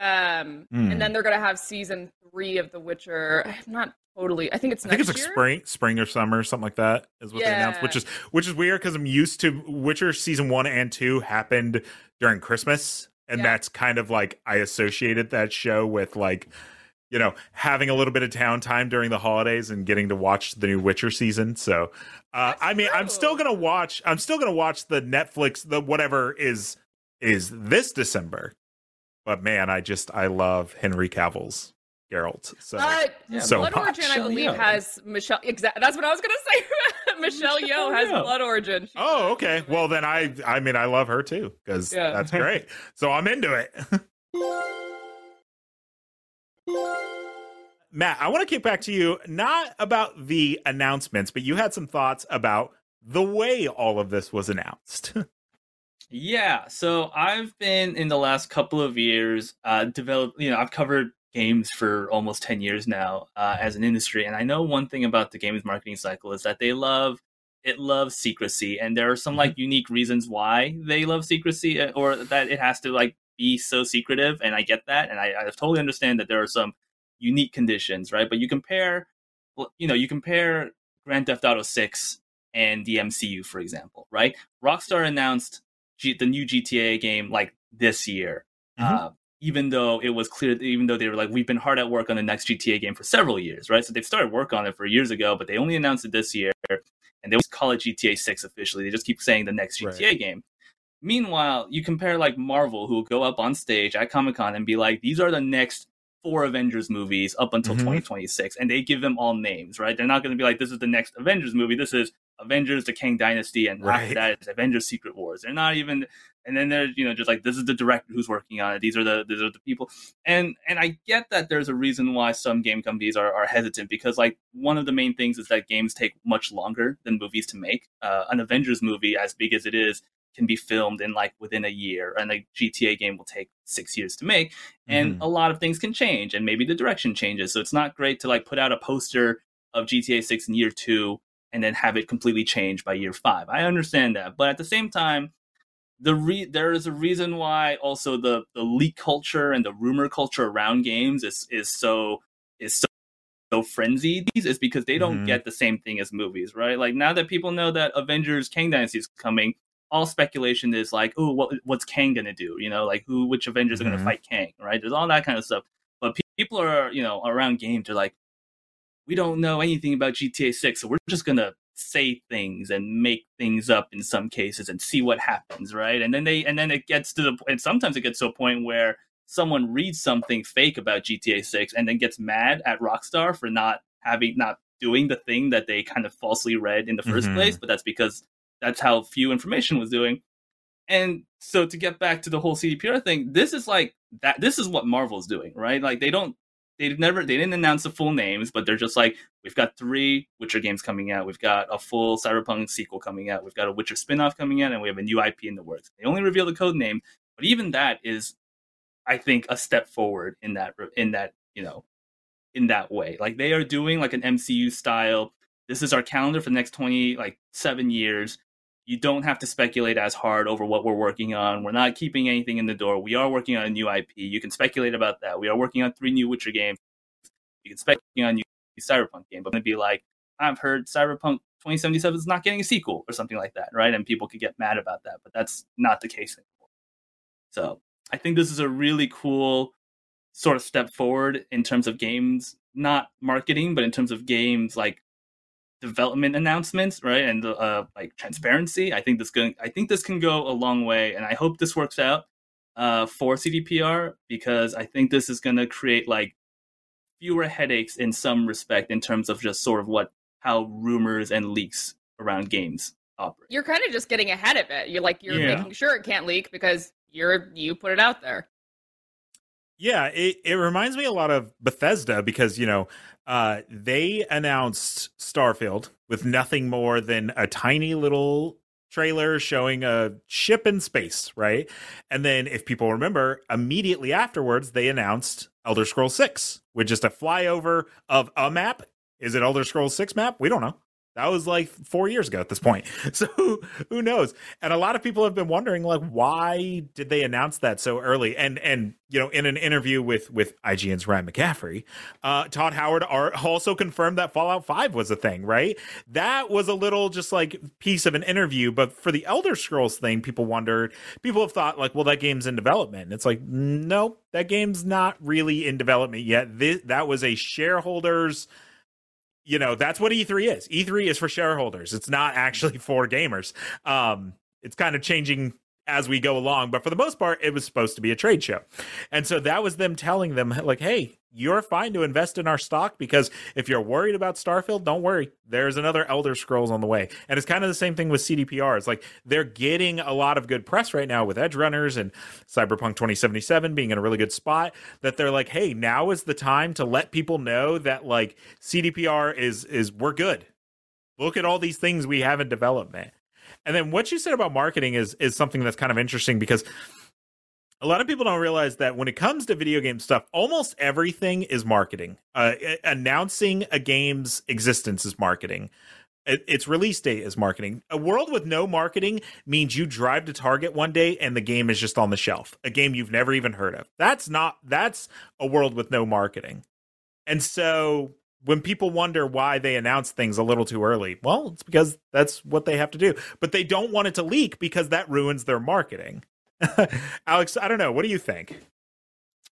S2: Um,
S1: Hmm.
S2: and then they're gonna have season three of The Witcher. I'm not totally. I think it's
S1: I think it's like
S2: year?
S1: spring, spring or summer, something like that is what they announced. Which is which is weird because I'm used to Witcher season one and two happened during Christmas, and
S2: Yeah.
S1: that's kind of like I associated that show with like you know having a little bit of town time during the holidays and getting to watch the new Witcher season. So uh, I mean, I'm still gonna watch. I'm still gonna watch the Netflix the whatever is is this December. But man, I just I love Henry Cavill's Geralt. So
S2: Uh,
S3: Yeah,
S1: So
S2: Blood
S1: much.
S2: Origin, I
S3: Michelle
S2: believe,
S3: Yeoh.
S2: has Michelle. Exactly. That's what I was gonna say. Michelle
S3: Michelle
S2: Yeoh has
S3: Yeoh.
S2: Blood Origin. She's
S1: Oh, okay. Well, then I I mean I love her too because
S2: Yeah.
S1: that's great. So I'm into it. Matt, I want to kick back to you not about the announcements, but you had some thoughts about the way all of this was announced.
S3: Yeah, so I've been in the last couple of years uh develop you know, I've covered games for almost 10 years now uh, as an industry and I know one thing about the games marketing cycle is that they love it loves secrecy and there are some like unique reasons why they love secrecy uh, or that it has to like be so secretive and I get that and I, I totally understand that there are some unique conditions, right? But you compare you know, you compare Grand Theft Auto 6 and the MCU for example, right? Rockstar announced G- the new GTA game like this year.
S1: Mhm.
S3: Uh, even though it was clear, even though they were like, we've been hard at work on the next GTA game for several years, right? So they've started work on it for years ago, but they only announced it this year, and they always call it GTA 6 officially. They just keep saying the next GTA
S1: Right.
S3: game. Meanwhile, you compare like Marvel, who will go up on stage at Comic Con and be like, these are the next four Avengers movies up until
S1: Mhm.
S3: 2026, and they give them all names, right? They're not going to be like, this is the next Avengers movie. This is Avengers: The Kang Dynasty, and
S1: Right.
S3: after that, it's Avengers: Secret Wars. They're not even, and then they're you know just like this is the director who's working on it. These are the these are the people, and and I get that there's a reason why some game companies are, are hesitant because like one of the main things is that games take much longer than movies to make. Uh, an Avengers movie, as big as it is, can be filmed in like within a year, and a GTA game will take six years to make and
S1: Mhm.
S3: a lot of things can change and maybe the direction changes so it's not great to like put out a poster of gta 6 in year two and then have it completely change by year five i understand that but at the same time the re- there is a reason why also the the leak culture and the rumor culture around games is is so is so so frenzied is because they don't
S1: Mhm.
S3: get the same thing as movies right like now that people know that avengers kang dynasty is coming all speculation is like, oh, what, what's Kang gonna do? You know, like who, which Avengers are
S1: Mhm.
S3: gonna fight Kang? Right? There's all that kind of stuff. But pe- people are, you know, around games. They're like, we don't know anything about GTA Six, so we're just gonna say things and make things up in some cases and see what happens, right? And then they, and then it gets to the, and sometimes it gets to a point where someone reads something fake about GTA Six and then gets mad at Rockstar for not having, not doing the thing that they kind of falsely read in the 1st
S1: Mhm.
S3: place. But that's because that's how few information was doing. And so to get back to the whole CDPR thing, this is like that this is what Marvel's doing, right? Like they don't they never they didn't announce the full names, but they're just like, we've got three Witcher games coming out, we've got a full Cyberpunk sequel coming out, we've got a Witcher spin-off coming out, and we have a new IP in the works. They only reveal the code name, but even that is I think a step forward in that in that you know in that way. Like they are doing like an MCU style. This is our calendar for the next twenty like seven years. You don't have to speculate as hard over what we're working on. We're not keeping anything in the door. We are working on a new IP. You can speculate about that. We are working on three new Witcher games. You can speculate on new Cyberpunk game, but it'd be like I've heard Cyberpunk 2077 is not getting a sequel or something like that, right? And people could get mad about that, but that's not the case anymore. So I think this is a really cool sort of step forward in terms of games, not marketing, but in terms of games like development announcements, right? And uh, like transparency. I think this going, I think this can go a long way, and I hope this works out uh, for CDPR because I think this is going to create like fewer headaches in some respect in terms of just sort of what how rumors and leaks around games operate.
S2: You're kind of just getting ahead of it. You're like you're yeah. making sure it can't leak because you're you put it out there.
S1: Yeah, it, it reminds me a lot of Bethesda because, you know, uh, they announced Starfield with nothing more than a tiny little trailer showing a ship in space, right? And then, if people remember, immediately afterwards, they announced Elder Scrolls 6 with just a flyover of a map. Is it Elder Scrolls 6 map? We don't know. That was like four years ago at this point. So who, knows? And a lot of people have been wondering, like, why did they announce that so early? And and you know, in an interview with with IGN's Ryan McCaffrey, uh, Todd Howard also confirmed that Fallout Five was a thing. Right? That was a little just like piece of an interview. But for the Elder Scrolls thing, people wondered. People have thought like, well, that game's in development. It's like, no, that game's not really in development yet. This, that was a shareholders you know that's what E3 is. E3 is for shareholders. It's not actually for gamers. Um, it's kind of changing as we go along, but for the most part, it was supposed to be a trade show, and so that was them telling them like, "Hey, you're fine to invest in our stock because if you're worried about Starfield, don't worry. There's another Elder Scrolls on the way. And it's kind of the same thing with CDPR. It's like they're getting a lot of good press right now with Edge Runners and Cyberpunk 2077 being in a really good spot that they're like, "Hey, now is the time to let people know that like CDPR is is we're good. Look at all these things we have in development." And then what you said about marketing is is something that's kind of interesting because a lot of people don't realize that when it comes to video game stuff, almost everything is marketing. Uh, announcing a game's existence is marketing. its release date is marketing. A world with no marketing means you drive to Target one day and the game is just on the shelf. A game you've never even heard of. That's not. That's a world with no marketing. And so when people wonder why they announce things a little too early, well, it's because that's what they have to do. But they don't want it to leak because that ruins their marketing. Alex, I don't know. What do you think?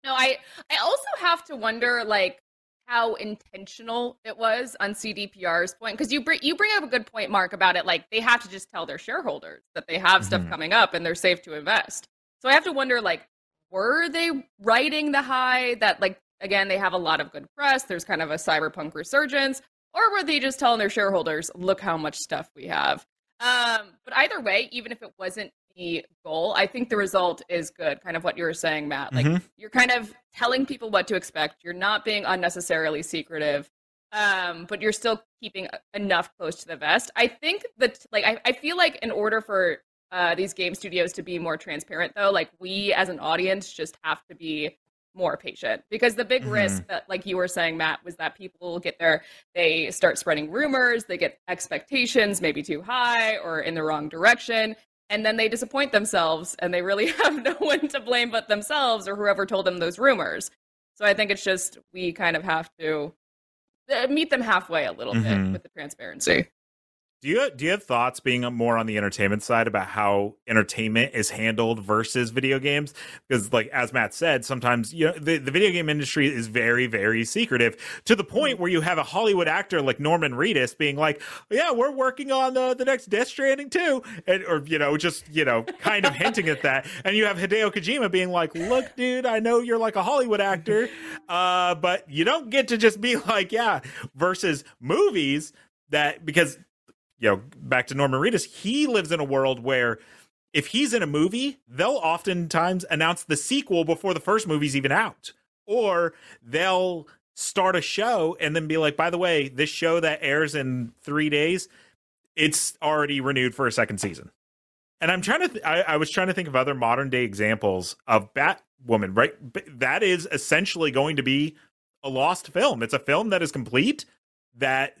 S2: No, I I also have to wonder like how intentional it was on CDPR's point because you bring you bring up a good point, Mark, about it. Like they have to just tell their shareholders that they have mm-hmm. stuff coming up and they're safe to invest. So I have to wonder, like, were they riding the high that like again they have a lot of good press? There's kind of a cyberpunk resurgence, or were they just telling their shareholders, look how much stuff we have? Um, but either way, even if it wasn't the goal, I think the result is good. Kind of what you were saying, Matt. Like mm-hmm. you're kind of telling people what to expect. You're not being unnecessarily secretive, um, but you're still keeping enough close to the vest. I think that, like, I, I feel like in order for uh, these game studios to be more transparent, though, like we as an audience just have to be more patient because the big mm-hmm. risk that like you were saying matt was that people get there they start spreading rumors they get expectations maybe too high or in the wrong direction and then they disappoint themselves and they really have no one to blame but themselves or whoever told them those rumors. So I think it's just we kind of have to uh, meet them halfway a little mm-hmm. bit with the transparency.
S1: Do you do you have thoughts being more on the entertainment side about how entertainment is handled versus video games? Because, like as Matt said, sometimes you know the, the video game industry is very very secretive to the point where you have a Hollywood actor like Norman Reedus being like, "Yeah, we're working on the, the next Death Stranding too," and or you know just you know kind of hinting at that, and you have Hideo Kojima being like, "Look, dude, I know you're like a Hollywood actor, uh, but you don't get to just be like, yeah." Versus movies that because you know, back to Norman Reedus, he lives in a world where if he's in a movie, they'll oftentimes announce the sequel before the first movie's even out. Or they'll start a show and then be like, by the way, this show that airs in three days, it's already renewed for a second season. And I'm trying to, th- I, I was trying to think of other modern day examples of Batwoman, right? That is essentially going to be a lost film. It's a film that is complete that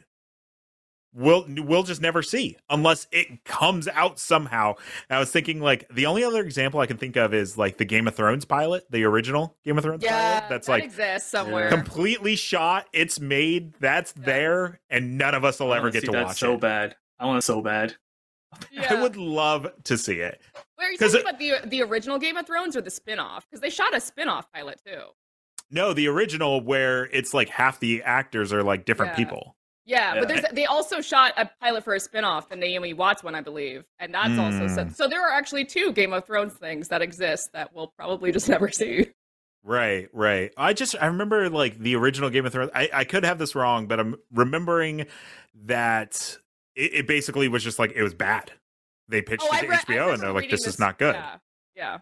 S1: we'll we'll just never see unless it comes out somehow. And I was thinking like the only other example I can think of is like the Game of Thrones pilot, the original Game of Thrones
S2: Yeah,
S1: pilot. That's
S2: that
S1: like
S2: exists somewhere.
S1: completely shot. It's made. That's
S2: Yeah.
S1: there, and none of us will ever get
S3: see
S1: to
S3: that
S1: watch
S3: so
S1: it.
S3: So bad. I want it so bad.
S2: Yeah.
S1: I would love to see it.
S2: Wait, are you
S1: 'cause
S2: talking about the the original Game of Thrones or the spin-off? Because they shot a spin-off pilot too.
S1: No, the original where it's like half the actors are like different
S2: Yeah.
S1: people.
S2: Yeah,
S3: Yeah.
S2: but there's they also shot a pilot for a spin-off, the Naomi Watts one, I believe, and that's also
S1: Mm.
S2: so, so. There are actually two Game of Thrones things that exist that we'll probably just never see.
S1: Right, right. I just I remember like the original Game of Thrones. I, I could have this wrong, but I'm remembering that it, it basically was just like it was bad. They pitched
S2: Oh,
S1: it to
S2: re-
S1: HBO and they're like, "This
S2: reading
S1: is not good."
S2: Yeah, yeah.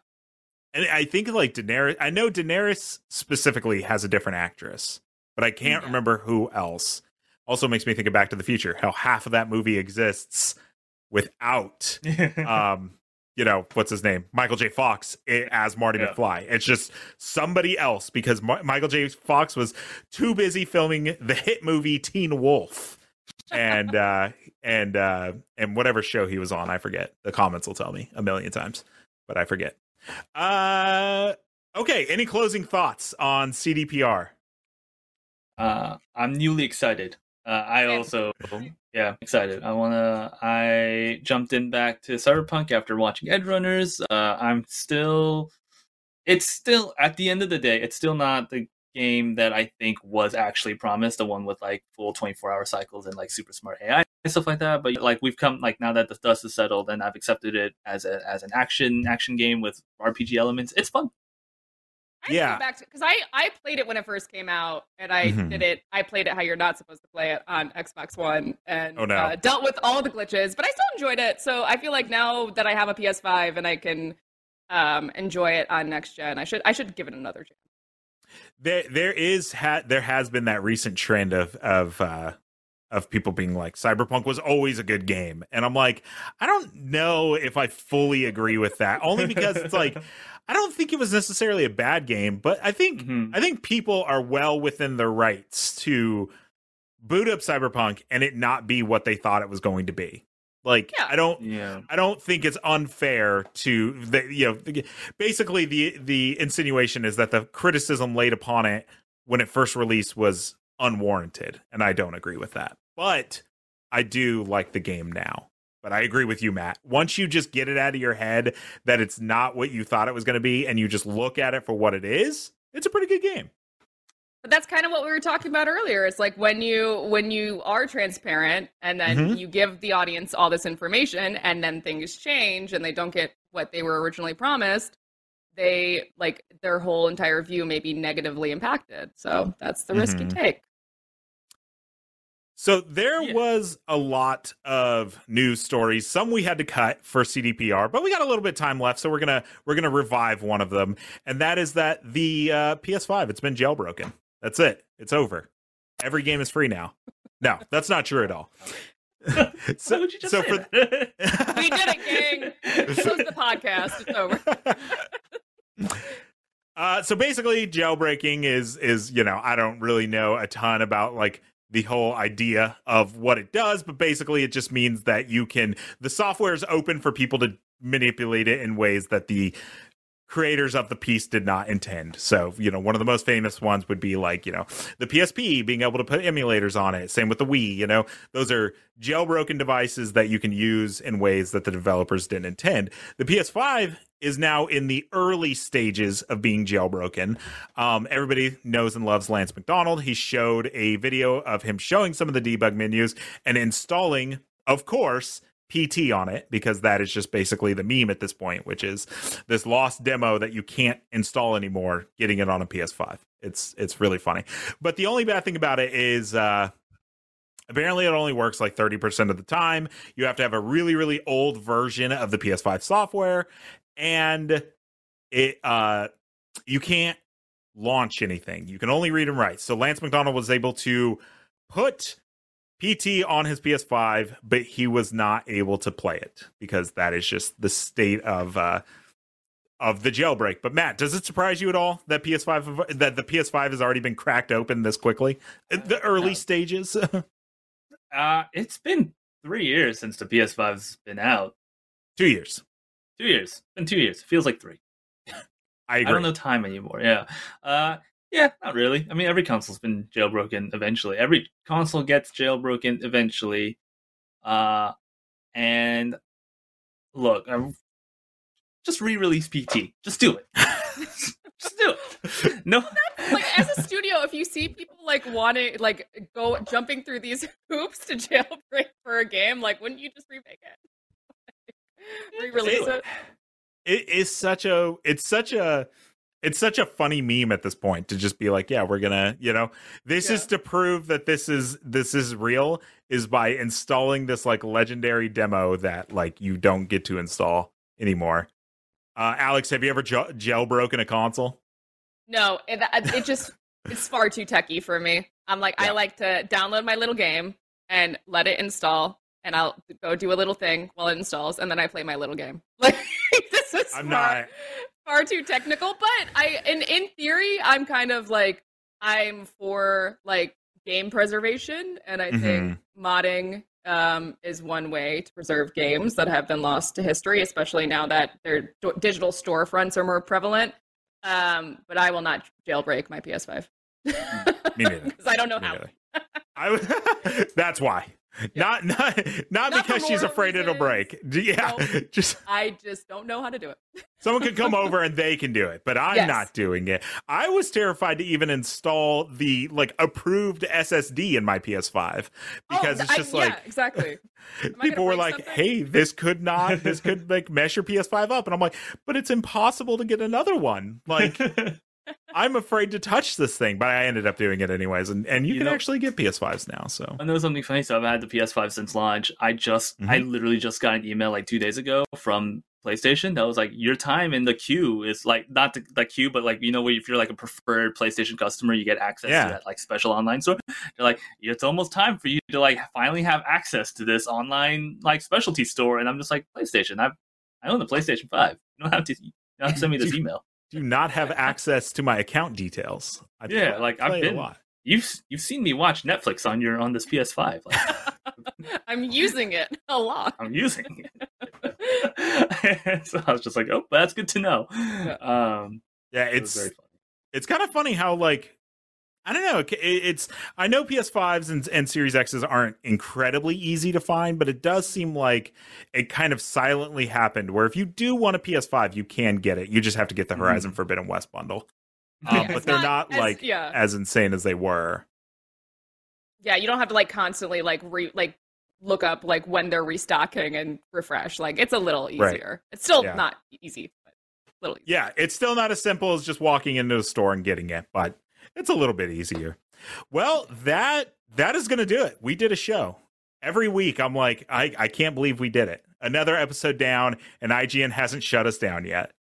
S1: And I think like Daenerys. I know Daenerys specifically has a different actress, but I can't
S2: Yeah.
S1: remember who else. Also makes me think of Back to the Future. How half of that movie exists without um you know what's his name michael j fox as marty
S3: Yeah.
S1: mcfly it's just somebody else because Ma- michael j fox was too busy filming the hit movie teen wolf and uh and uh and whatever show he was on i forget the comments will tell me a million times but i forget uh okay any closing thoughts on cdpr
S3: Uh, I'm newly excited. Uh, I also, yeah, excited. I wanna. I jumped in back to Cyberpunk after watching Edge Runners. Uh, I'm still. It's still at the end of the day, it's still not the game that I think was actually promised. The one with like full 24 hour cycles and like super smart AI and stuff like that. But like we've come like now that the dust is settled and I've accepted it as a as an action action game with RPG elements. It's fun.
S2: I
S1: Yeah.
S2: back to because I I played it when it first came out, and I
S1: Mhm.
S2: did it. I played it how you're not supposed to play it on Xbox One, and
S1: Oh, no.
S2: uh, dealt with all the glitches. But I still enjoyed it. So I feel like now that I have a PS5 and I can um, enjoy it on next gen, I should I should give it another chance.
S1: there there is ha- there has been that recent trend of of uh of people being like cyberpunk was always a good game and i'm like i don't know if i fully agree with that only because it's like i don't think it was necessarily a bad game but i think
S3: Mhm.
S1: i think people are well within their rights to boot up cyberpunk and it not be what they thought it was going to be like
S2: Yeah.
S1: i don't
S3: yeah.
S1: I don't think it's unfair to the you know basically the the insinuation is that the criticism laid upon it when it first released was unwarranted and I don't agree with that. But I do like the game now. But I agree with you Matt. Once you just get it out of your head that it's not what you thought it was going to be and you just look at it for what it is, it's a pretty good game.
S2: But that's kind of what we were talking about earlier. It's like when you when you are transparent and then
S1: Mhm.
S2: you give the audience all this information and then things change and they don't get what they were originally promised, they like their whole entire view may be negatively impacted. So that's the risk you
S1: Mhm.
S2: take.
S1: So there
S3: Yeah.
S1: was a lot of news stories. Some we had to cut for CDPR, but we got a little bit of time left, so we're gonna we're gonna revive one of them, and that is that the uh, PS5 it's been jailbroken. That's it. It's over. Every game is free now. No, that's not true at all. So,
S3: would you just
S1: so
S3: say
S1: for
S3: that?
S2: We did it, gang. Close the podcast. It's over.
S1: uh, so basically, jailbreaking is is you know I don't really know a ton about like the whole idea of what it does, but basically it just means that you can the software is open for people to manipulate it in ways that the creators of the piece did not intend. So, you know, one of the most famous ones would be like, you know, the PSP being able to put emulators on it. Same with the Wii, you know, those are jailbroken devices that you can use in ways that the developers didn't intend. The PS5 is now in the early stages of being jailbroken. Um, everybody knows and loves Lance McDonald. He showed a video of him showing some of the debug menus and installing, of course, PT on it because that is just basically the meme at this point, which is this lost demo that you can't install anymore, getting it on a PS5. It's it's really funny. But the only bad thing about it is uh apparently it only works like 30% of the time. You have to have a really really old version of the PS5 software and it uh you can't launch anything. You can only read and write. So Lance McDonald was able to put PT on his PS5, but he was not able to play it because that is just the state of uh, of the jailbreak. But Matt, does it surprise you at all that PS5 that the PS5 has already been cracked open this quickly? The early
S3: No.
S1: stages.
S3: Uh, it's been three years since the PS5's been out.
S1: Two years.
S3: Two years. Been two years. Feels like three.
S1: I
S3: I don't know time anymore. Yeah. Uh, yeah, not really. I mean, every console's been jailbroken eventually. Every console gets jailbroken eventually. Uh, and look, i just re-release PT. Just do it. just do it. No.
S2: like as a studio, if you see people like wanting like go jumping through these hoops to jailbreak for a game, like wouldn't you just remake it? Re-release
S3: do
S2: it.
S1: it is such a it's such a it's such a funny meme at this point to just be like yeah we're gonna you know this
S2: Yeah.
S1: is to prove that this is this is real is by installing this like legendary demo that like you don't get to install anymore uh alex have you ever j- jailbroken a console
S2: No, it, it just it's far too techy for me. I'm like
S1: Yeah.
S2: I like to download my little game and let it install, and I'll go do a little thing while it installs, and then I play my little game. Like this is
S1: i'm
S2: far,
S1: not
S2: far too technical. But I, in in theory, I'm kind of like I'm for like game preservation, and I think modding um, is one way to preserve games that have been lost to history, especially now that their d- digital storefronts are more prevalent. Um, but I will not jailbreak my PS5
S1: me neither
S2: because I don't know
S1: Me
S2: how.
S1: I, that's why not not not,
S2: Not
S1: because she's afraid it'll break yeah just
S2: I just don't know how to do it.
S1: Someone could come over and they can do it, but I'm
S2: Yes.
S1: not doing it. I was terrified to even install the like approved SSD in my PS5 because
S2: Oh,
S1: it's
S2: I-
S1: just
S2: yeah,
S1: like
S2: exactly.
S1: People were like,
S2: something?
S1: "Hey, this could not, this could like mess your PS5 up," and I'm like, "But it's impossible to get another one." Like, I'm afraid to touch this thing, but I ended up doing it anyways, and and you,
S3: You
S1: can
S3: know-
S1: actually get PS5s now. So
S3: I know something funny. So I've had the PS5 since launch. I just, I
S1: Mm-hmm.
S3: literally just got an email like two days ago from PlayStation that was like, your time in the queue is like not the, the queue, but like you know, where if you're like a preferred PlayStation customer, you get access
S1: Yeah.
S3: to that like special online store. They're like, it's almost time for you to like finally have access to this online like specialty store. And I'm just like, PlayStation, I, I own the PlayStation Five. You don't have to, you don't have to send me this email.
S1: Do not have access to my account details. I
S3: Yeah,
S1: play-
S3: like, I've been-
S1: a lot.
S3: You've you've seen me watch Netflix on your on this PS5. Like,
S2: I'm using it a lot.
S3: I'm using it. so I was just like, oh, that's good to know. Um,
S1: Yeah, it's
S3: very funny.
S1: it's kind of funny how like I don't know. it- It's I know PS5s and, and Series X's aren't incredibly easy to find, but it does seem like it kind of silently happened. Where if you do want a PS5, you can get it. You just have to get the Horizon Forbidden West bundle. Um,
S2: Yeah,
S1: but they're
S2: not
S1: not,
S2: as-
S1: like
S2: yeah.
S1: as insane as they were.
S2: Yeah, you don't have to like constantly like re like look up like when they're restocking and refresh. Like it's a little
S1: Right.
S2: easier. It's still
S1: Yeah.
S2: not easy, but a little easier.
S1: Yeah, it's still not as simple as just walking into a store and getting it, but it's a little bit easier. Well, that that is going to do it. We did a show. Every week I'm like I I can't believe we did it. Another episode down and IGN hasn't shut us down yet.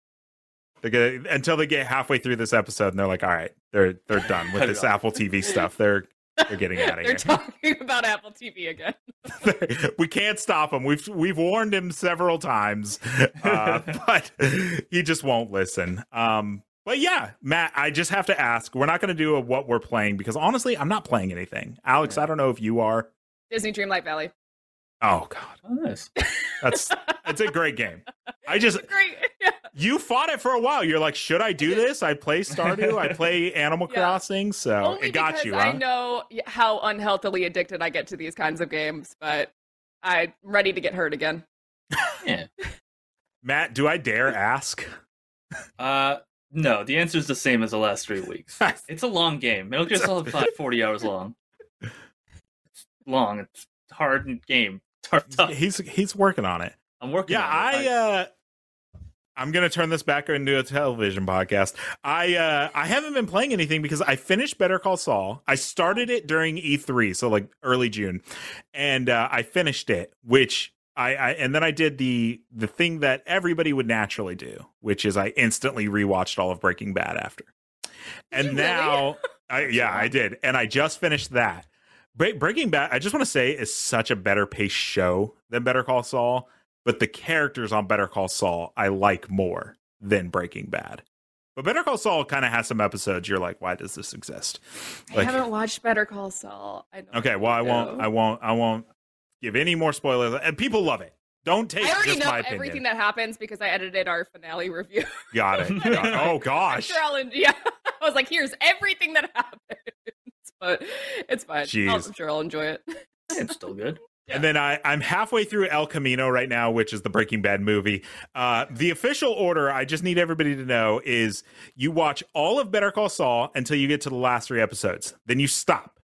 S1: They're gonna, until they get halfway through this episode and they're like, "All right, they're they're done with this. Apple TV stuff. They're they're getting out of
S2: They're
S1: here.
S2: talking about Apple TV again.
S1: we can't stop him. We've we've warned him several times, uh, but he just won't listen. Um, but yeah, Matt, I just have to ask. We're not going to do a what we're playing because honestly, I'm not playing anything. Alex, I don't know if you are.
S2: Disney Dreamlight Valley.
S1: Oh God,
S3: oh, nice.
S1: that's it's a great game. I just
S2: Great. Yeah.
S1: you fought it for a while. You're like, should I do this? I play Stardew. I play Animal
S2: Yeah.
S1: Crossing. So
S2: Only
S1: it got
S2: because
S1: you.
S2: I know how unhealthily addicted I get to these kinds of games, but I'm ready to get hurt again.
S3: Yeah.
S1: Matt, do I dare ask?
S3: Uh, no, the answer is the same as the last three weeks. It's a long game. Metal Gear Solid 5, 40 hours long. It's long. It's hard game. It's hard tough.
S1: he's he's working on it.
S3: I'm working
S1: Yeah,
S3: on
S1: I uh I'm gonna turn this back into a television podcast. I uh I haven't been playing anything because I finished Better Call Saul. I started it during E3, so like early June, and uh, I finished it, which I, I and then I did the the thing that everybody would naturally do, which is I instantly rewatched all of Breaking Bad after. And
S2: really?
S1: now, I, yeah, I did, and I just finished that. Breaking Bad, I just want to say, is such a better paced show than Better Call Saul, but the characters on Better Call Saul I like more than Breaking Bad. But Better Call Saul kind of has some episodes you're like, why does this exist?
S2: Like, I haven't watched Better Call Saul.
S1: okay, well, I won't, I won't, I won't give any more spoilers. And people love it. Don't take.
S2: I already
S1: know
S2: everything that happens because I edited our finale review.
S1: Got it. Got it. Oh gosh.
S2: Sure yeah, I was like, here's everything that happens, but it's fine. i I'm sure I'll enjoy it.
S3: it's still good.
S1: Yeah. And then I, I'm halfway through El Camino right now, which is the Breaking Bad movie. Uh, the official order, I just need everybody to know, is you watch all of Better Call Saul until you get to the last three episodes. Then you stop.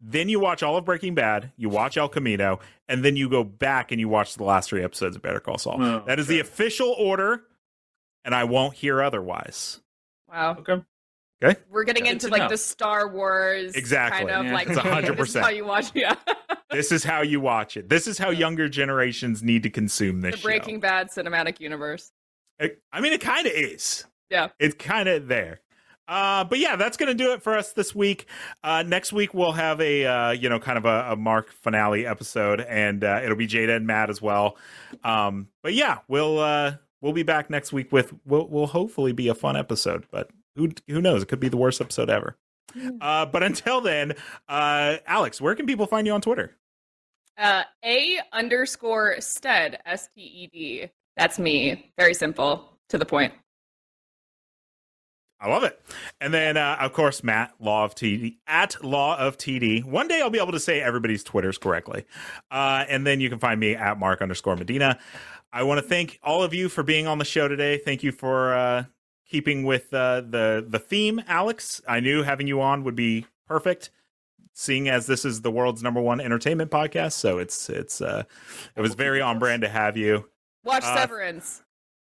S1: Then you watch all of Breaking Bad, you watch El Camino, and then you go back and you watch the last three episodes of Better Call Saul. Oh, that is okay. the official order, and I won't hear otherwise.
S2: Wow.
S3: Okay.
S1: Okay.
S2: We're getting into like know. the Star Wars
S1: exactly.
S2: kind of
S1: yeah.
S2: like
S1: it's 100%.
S2: This is how you watch yeah.
S1: this is how you watch it. This is how younger generations need to consume this
S2: The Breaking
S1: show.
S2: Bad cinematic universe.
S1: It, I mean it kind of is.
S2: Yeah.
S1: It's kind of there. Uh, but yeah, that's gonna do it for us this week. Uh, next week we'll have a uh, you know kind of a, a Mark finale episode, and uh, it'll be Jada and Matt as well. Um, but yeah, we'll uh, we'll be back next week with will will hopefully be a fun episode. But who who knows? It could be the worst episode ever. Uh, but until then, uh, Alex, where can people find you on Twitter?
S2: Uh, a underscore stead s t e d. That's me. Very simple, to the point.
S1: I love it. And then, uh, of course, Matt Law of TD at Law of TD. One day I'll be able to say everybody's Twitters correctly. Uh, and then you can find me at Mark underscore Medina. I want to thank all of you for being on the show today. Thank you for uh, keeping with uh, the the theme, Alex. I knew having you on would be perfect, seeing as this is the world's number one entertainment podcast. So it's it's uh, it was very on brand to have you.
S2: Watch uh, Severance.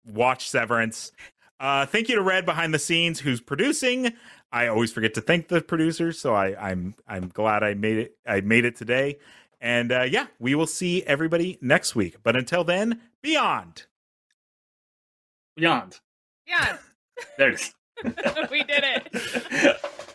S1: Watch Severance. Uh, thank you to Red behind the scenes who's producing. I always forget to thank the producers, so I, I'm I'm glad I made it. I made it today, and uh, yeah, we will see everybody next week. But until then, beyond,
S3: beyond,
S2: beyond.
S3: There it is.
S2: we did it.